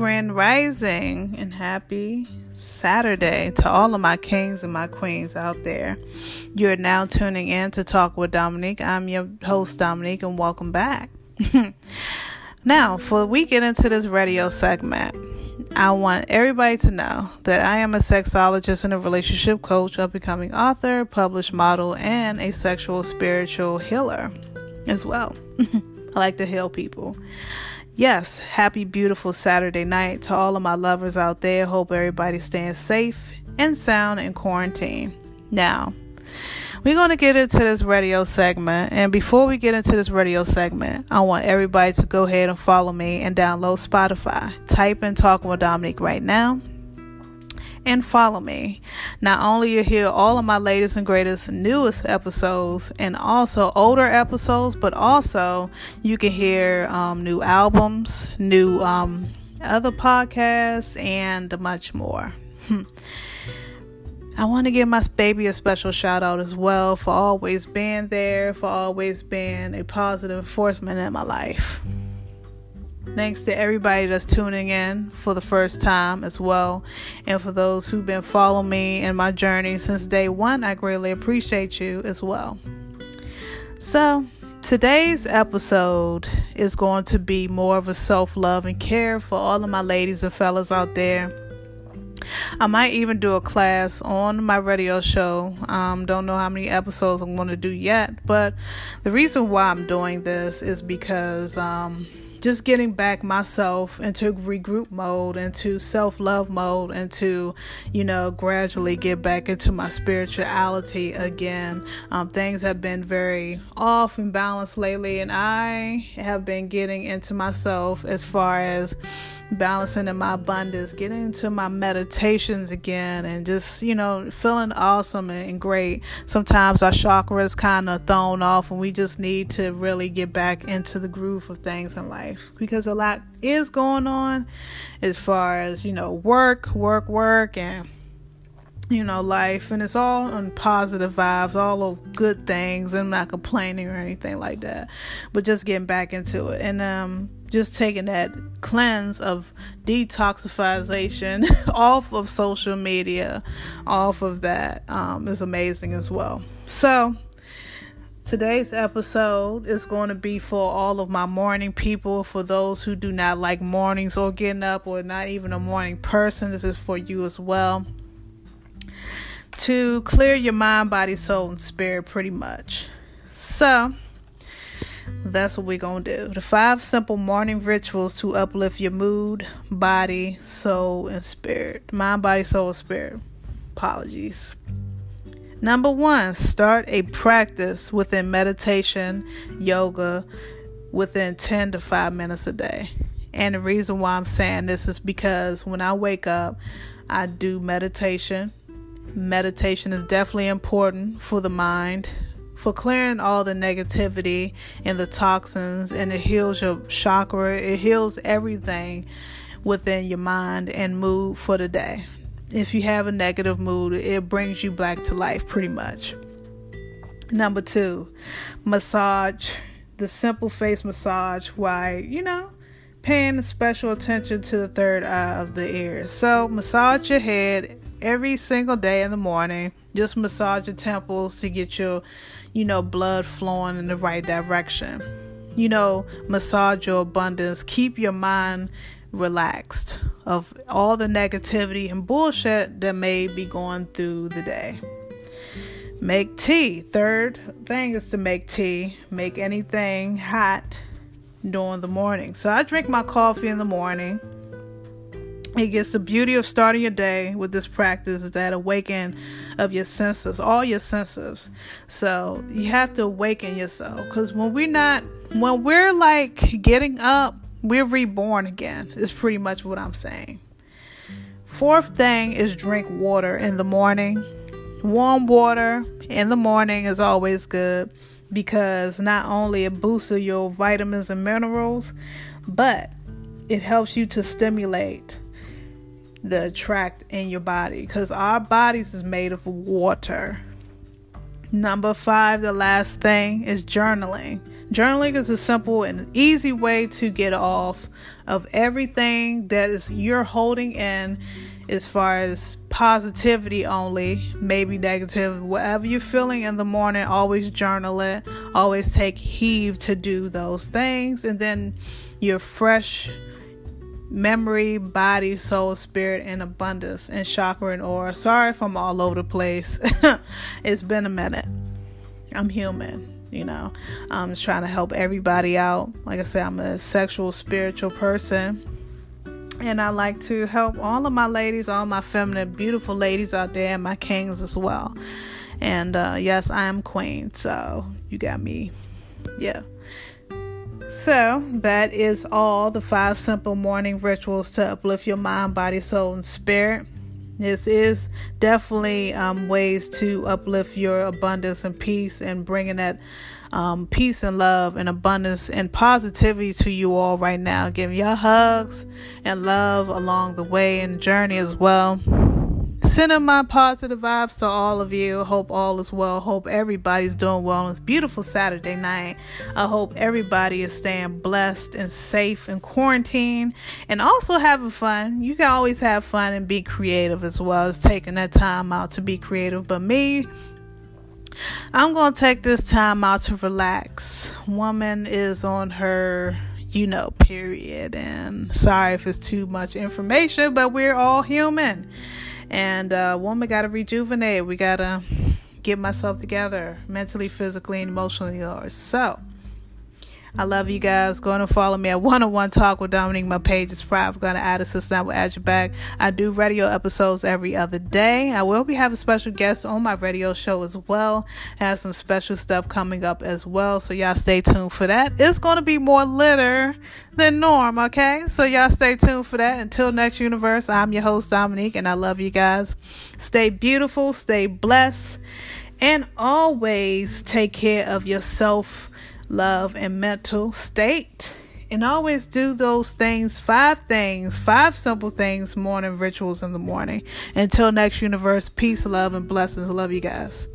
Grand Rising and happy Saturday to all of my kings and my queens out there. You're now tuning in to Talk with Dominique. I'm your host, Dominique, and welcome back. now, before we get into this radio segment, I want everybody to know that I am a sexologist and a relationship coach, a becoming author, published model, and a sexual spiritual healer as well. I like to heal people. Yes, happy, beautiful Saturday night to all of my lovers out there. Hope everybody's staying safe and sound in quarantine. Now, we're going to get into this radio segment. And before we get into this radio segment, I want everybody to go ahead and follow me and download Spotify. Type in Talking with Dominique right now and follow me. Not only you hear all of my latest and greatest newest episodes and also older episodes, but also you can hear um, new albums, new um, other podcasts, and much more. I want to give my baby a special shout out as well for always being there, for always being a positive enforcement in my life. Thanks to everybody that's tuning in for the first time as well. And for those who've been following me in my journey since day one, I greatly appreciate you as well. So, today's episode is going to be more of a self love and care for all of my ladies and fellas out there. I might even do a class on my radio show. Um, don't know how many episodes I'm going to do yet, but the reason why I'm doing this is because um, just getting back myself into regroup mode, into self love mode, and to, you know, gradually get back into my spirituality again. Um, things have been very off and balanced lately, and I have been getting into myself as far as balancing in my abundance, getting into my meditations again, and just, you know, feeling awesome and great. Sometimes our chakras kind of thrown off, and we just need to really get back into the groove of things in life because a lot is going on as far as, you know, work, work, work, and you know, life, and it's all on positive vibes, all of good things. I'm not complaining or anything like that, but just getting back into it. And um, just taking that cleanse of detoxification off of social media, off of that um, is amazing as well. So, today's episode is going to be for all of my morning people, for those who do not like mornings or getting up or not even a morning person. This is for you as well. To clear your mind, body, soul, and spirit, pretty much. So, that's what we're to do. The five simple morning rituals to uplift your mood, body, soul, and spirit. Mind, body, soul, and spirit. Apologies. Number one, start a practice within meditation, yoga, within 10 to 5 minutes a day. And the reason why I'm saying this is because when I wake up, I do meditation. Meditation is definitely important for the mind, for clearing all the negativity and the toxins and it heals your chakra. It heals everything within your mind and mood for the day. If you have a negative mood it brings you back to life pretty much. Number two massage. The simple face massage why you know paying special attention to the third eye of the ear. So massage your head every single day in the morning just massage your temples to get your you know, blood flowing in the right direction. You know, massage your abundance, keep your mind relaxed of all the negativity and bullshit that may be going through the day. Make tea. Third thing is to make tea. Make anything hot during the morning. So I drink my coffee in the morning it gets the beauty of starting your day with this practice is that awaken of your senses, all your senses. So you have to awaken yourself because when we're not, when we're like getting up, we're reborn again. Is pretty much what I'm saying. Fourth thing is drink water in the morning. Warm water in the morning is always good because not only it boosts your vitamins and minerals, but it helps you to stimulate the attract in your body because our bodies is made of water. Number five, the last thing is journaling. Journaling is a simple and easy way to get off of everything that is you're holding in as far as positivity only, maybe negative, whatever you're feeling in the morning, always journal it. Always take heave to do those things. And then your fresh memory, body, soul, spirit, and abundance, and chakra and aura. Sorry if I'm all over the place. it's been a minute. I'm human you know i'm just trying to help everybody out like i said i'm a sexual spiritual person and i like to help all of my ladies all my feminine beautiful ladies out there and my kings as well and uh, yes i am queen so you got me yeah so that is all the five simple morning rituals to uplift your mind body soul and spirit this is definitely um, ways to uplift your abundance and peace and bringing that um, peace and love and abundance and positivity to you all right now. Giving you hugs and love along the way and journey as well. Sending my positive vibes to all of you. Hope all is well. Hope everybody's doing well. It's beautiful Saturday night. I hope everybody is staying blessed and safe in quarantine and also having fun. You can always have fun and be creative as well as taking that time out to be creative. But me, I'm going to take this time out to relax. Woman is on her you know, period. And sorry if it's too much information, but we're all human and uh, woman got to rejuvenate. We got to get myself together mentally, physically, and emotionally. Or so, I love you guys. Go and follow me at One on One Talk with Dominique. My page is private. Going to add a system that will add you back. I do radio episodes every other day. I will be having special guests on my radio show as well. I have some special stuff coming up as well. So y'all stay tuned for that. It's going to be more litter than norm. Okay, so y'all stay tuned for that. Until next universe, I'm your host Dominique, and I love you guys. Stay beautiful. Stay blessed. And always take care of yourself love, and mental state. And always do those things, five things, five simple things, morning rituals in the morning. Until next universe, peace, love, and blessings. Love you guys.